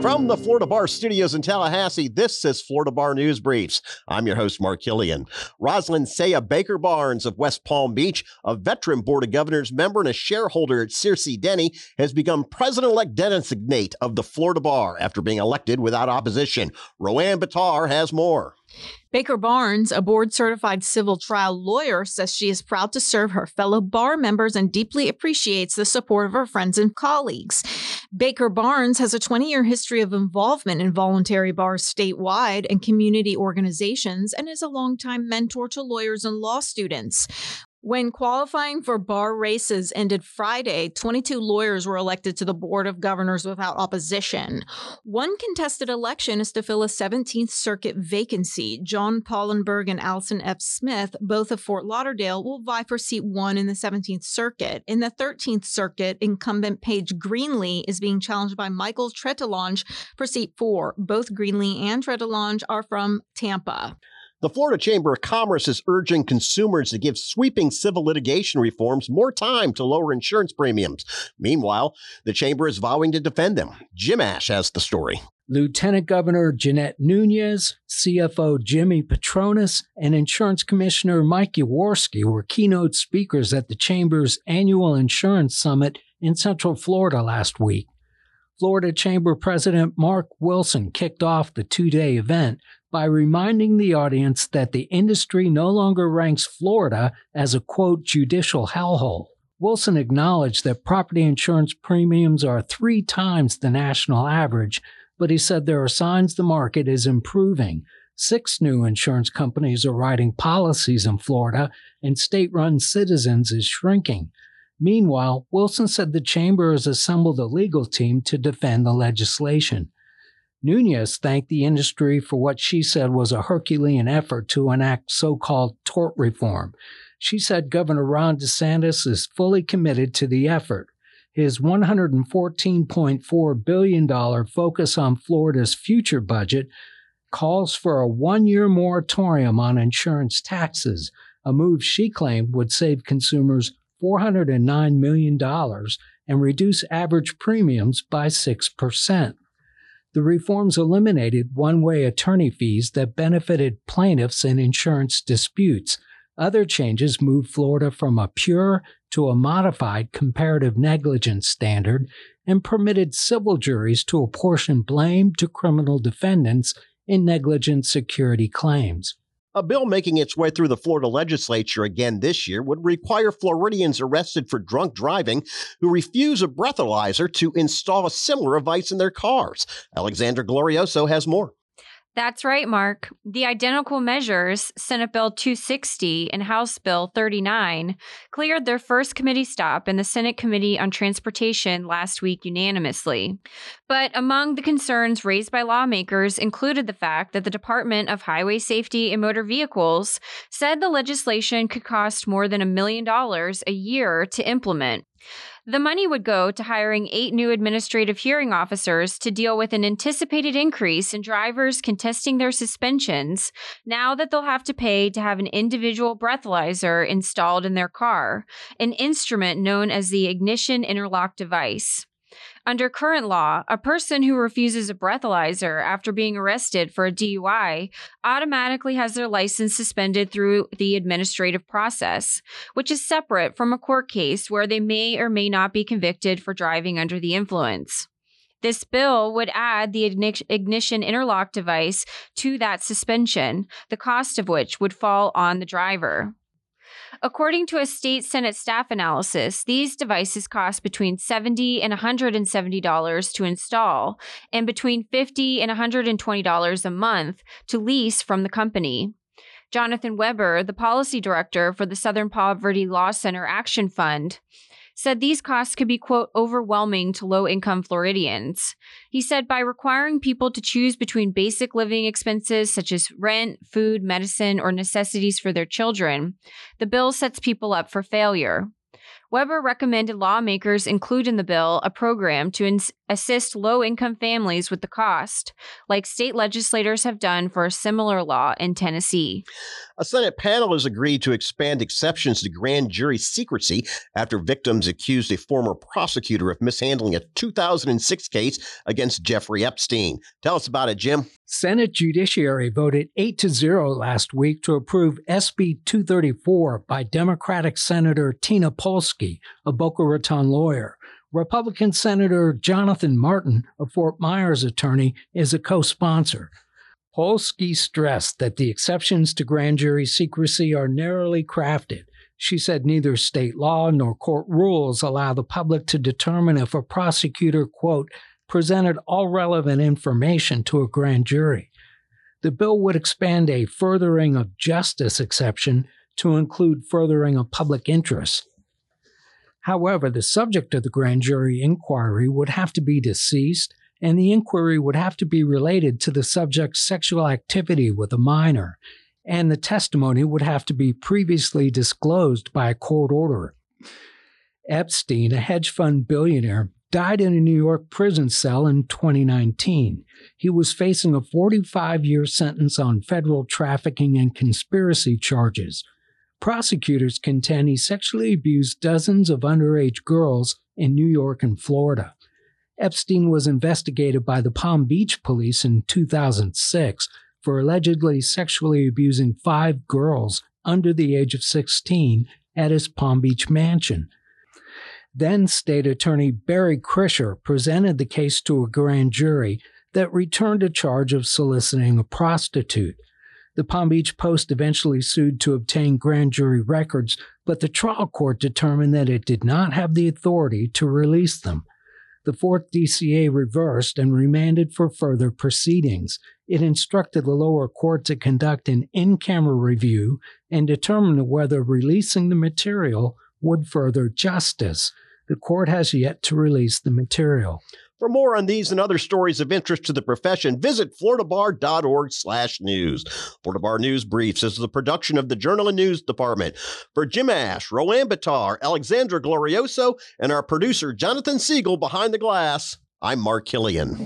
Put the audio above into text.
From the Florida Bar Studios in Tallahassee, this is Florida Bar News Briefs. I'm your host, Mark Killian. Rosalyn Sia Baker Barnes of West Palm Beach, a veteran Board of Governors member and a shareholder at Searcy Denney, has become president elect designate of the Florida Bar after being elected without opposition. Roanne Batar has more. Baker Barnes, a board certified civil trial lawyer, says she is proud to serve her fellow bar members and deeply appreciates the support of her friends and colleagues. Baker Barnes has a 20 year history of involvement in voluntary bars statewide and community organizations and is a longtime mentor to lawyers and law students. When qualifying for bar races ended Friday, 22 lawyers were elected to the Board of Governors without opposition. One contested election is to fill a 17th Circuit vacancy. John Pollenberg and Allison F. Smith, both of Fort Lauderdale, will vie for seat one in the 17th Circuit. In the 13th Circuit, incumbent Paige Greenlee is being challenged by Michael Tretelange for seat four. Both Greenlee and Tretelange are from Tampa. The Florida Chamber of Commerce is urging consumers to give sweeping civil litigation reforms more time to lower insurance premiums. Meanwhile, the Chamber is vowing to defend them. Jim Ash has the story. Lieutenant Governor Jeanette Nunez, CFO Jimmy Patronis, and Insurance Commissioner Mike Yaworsky were keynote speakers at the Chamber's annual insurance summit in Central Florida last week. Florida Chamber President Mark Wilson kicked off the two day event by reminding the audience that the industry no longer ranks Florida as a quote judicial hellhole. Wilson acknowledged that property insurance premiums are three times the national average, but he said there are signs the market is improving. Six new insurance companies are writing policies in Florida, and state run citizens is shrinking. Meanwhile, Wilson said the chamber has assembled a legal team to defend the legislation. Nunez thanked the industry for what she said was a Herculean effort to enact so called tort reform. She said Governor Ron DeSantis is fully committed to the effort. His $114.4 billion focus on Florida's future budget calls for a one year moratorium on insurance taxes, a move she claimed would save consumers $409 million and reduce average premiums by 6%. The reforms eliminated one way attorney fees that benefited plaintiffs in insurance disputes. Other changes moved Florida from a pure to a modified comparative negligence standard and permitted civil juries to apportion blame to criminal defendants in negligent security claims. A bill making its way through the Florida legislature again this year would require Floridians arrested for drunk driving who refuse a breathalyzer to install a similar device in their cars. Alexandra Glorioso has more. That's right, Mark. The identical measures, Senate Bill 260 and House Bill 39, cleared their first committee stop in the Senate Committee on Transportation last week unanimously. But among the concerns raised by lawmakers included the fact that the Department of Highway Safety and Motor Vehicles said the legislation could cost more than a million dollars a year to implement. The money would go to hiring eight new administrative hearing officers to deal with an anticipated increase in drivers contesting their suspensions now that they'll have to pay to have an individual breathalyzer installed in their car, an instrument known as the ignition interlock device. Under current law, a person who refuses a breathalyzer after being arrested for a DUI automatically has their license suspended through the administrative process, which is separate from a court case where they may or may not be convicted for driving under the influence. This bill would add the ignition interlock device to that suspension, the cost of which would fall on the driver. According to a state Senate staff analysis, these devices cost between 70 and $170 to install and between 50 and $120 a month to lease from the company. Jonathan Weber, the policy director for the Southern Poverty Law Center Action Fund, said these costs could be, quote, overwhelming to low income Floridians. He said by requiring people to choose between basic living expenses such as rent, food, medicine, or necessities for their children, the bill sets people up for failure. Weber recommended lawmakers include in the bill a program to ins- assist low income families with the cost, like state legislators have done for a similar law in Tennessee. A Senate panel has agreed to expand exceptions to grand jury secrecy after victims accused a former prosecutor of mishandling a 2006 case against Jeffrey Epstein. Tell us about it, Jim. Senate Judiciary voted 8 to 0 last week to approve SB 234 by Democratic Senator Tina Polsky, a Boca Raton lawyer. Republican Senator Jonathan Martin, a Fort Myers attorney, is a co sponsor. Polsky stressed that the exceptions to grand jury secrecy are narrowly crafted. She said neither state law nor court rules allow the public to determine if a prosecutor, quote, presented all relevant information to a grand jury. The bill would expand a furthering of justice exception to include furthering of public interest. However, the subject of the grand jury inquiry would have to be deceased, and the inquiry would have to be related to the subject's sexual activity with a minor, and the testimony would have to be previously disclosed by a court order. Epstein, a hedge fund billionaire, died in a New York prison cell in 2019. He was facing a 45 year sentence on federal trafficking and conspiracy charges. Prosecutors contend he sexually abused dozens of underage girls in New York and Florida. Epstein was investigated by the Palm Beach police in 2006 for allegedly sexually abusing five girls under the age of 16 at his Palm Beach mansion. Then State Attorney Barry Krischer presented the case to a grand jury that returned a charge of soliciting a prostitute. The Palm Beach Post eventually sued to obtain grand jury records, but the trial court determined that it did not have the authority to release them. The fourth DCA reversed and remanded for further proceedings. It instructed the lower court to conduct an in camera review and determine whether releasing the material would further justice. The court has yet to release the material. For more on these and other stories of interest to the profession, visit floridabar.org slash news. Florida Bar News Briefs is the production of the Journal and News Department. For Jim Ash, Rowan Batar, Alexandra Glorioso, and our producer Jonathan Siegel behind the glass, I'm Mark Killian.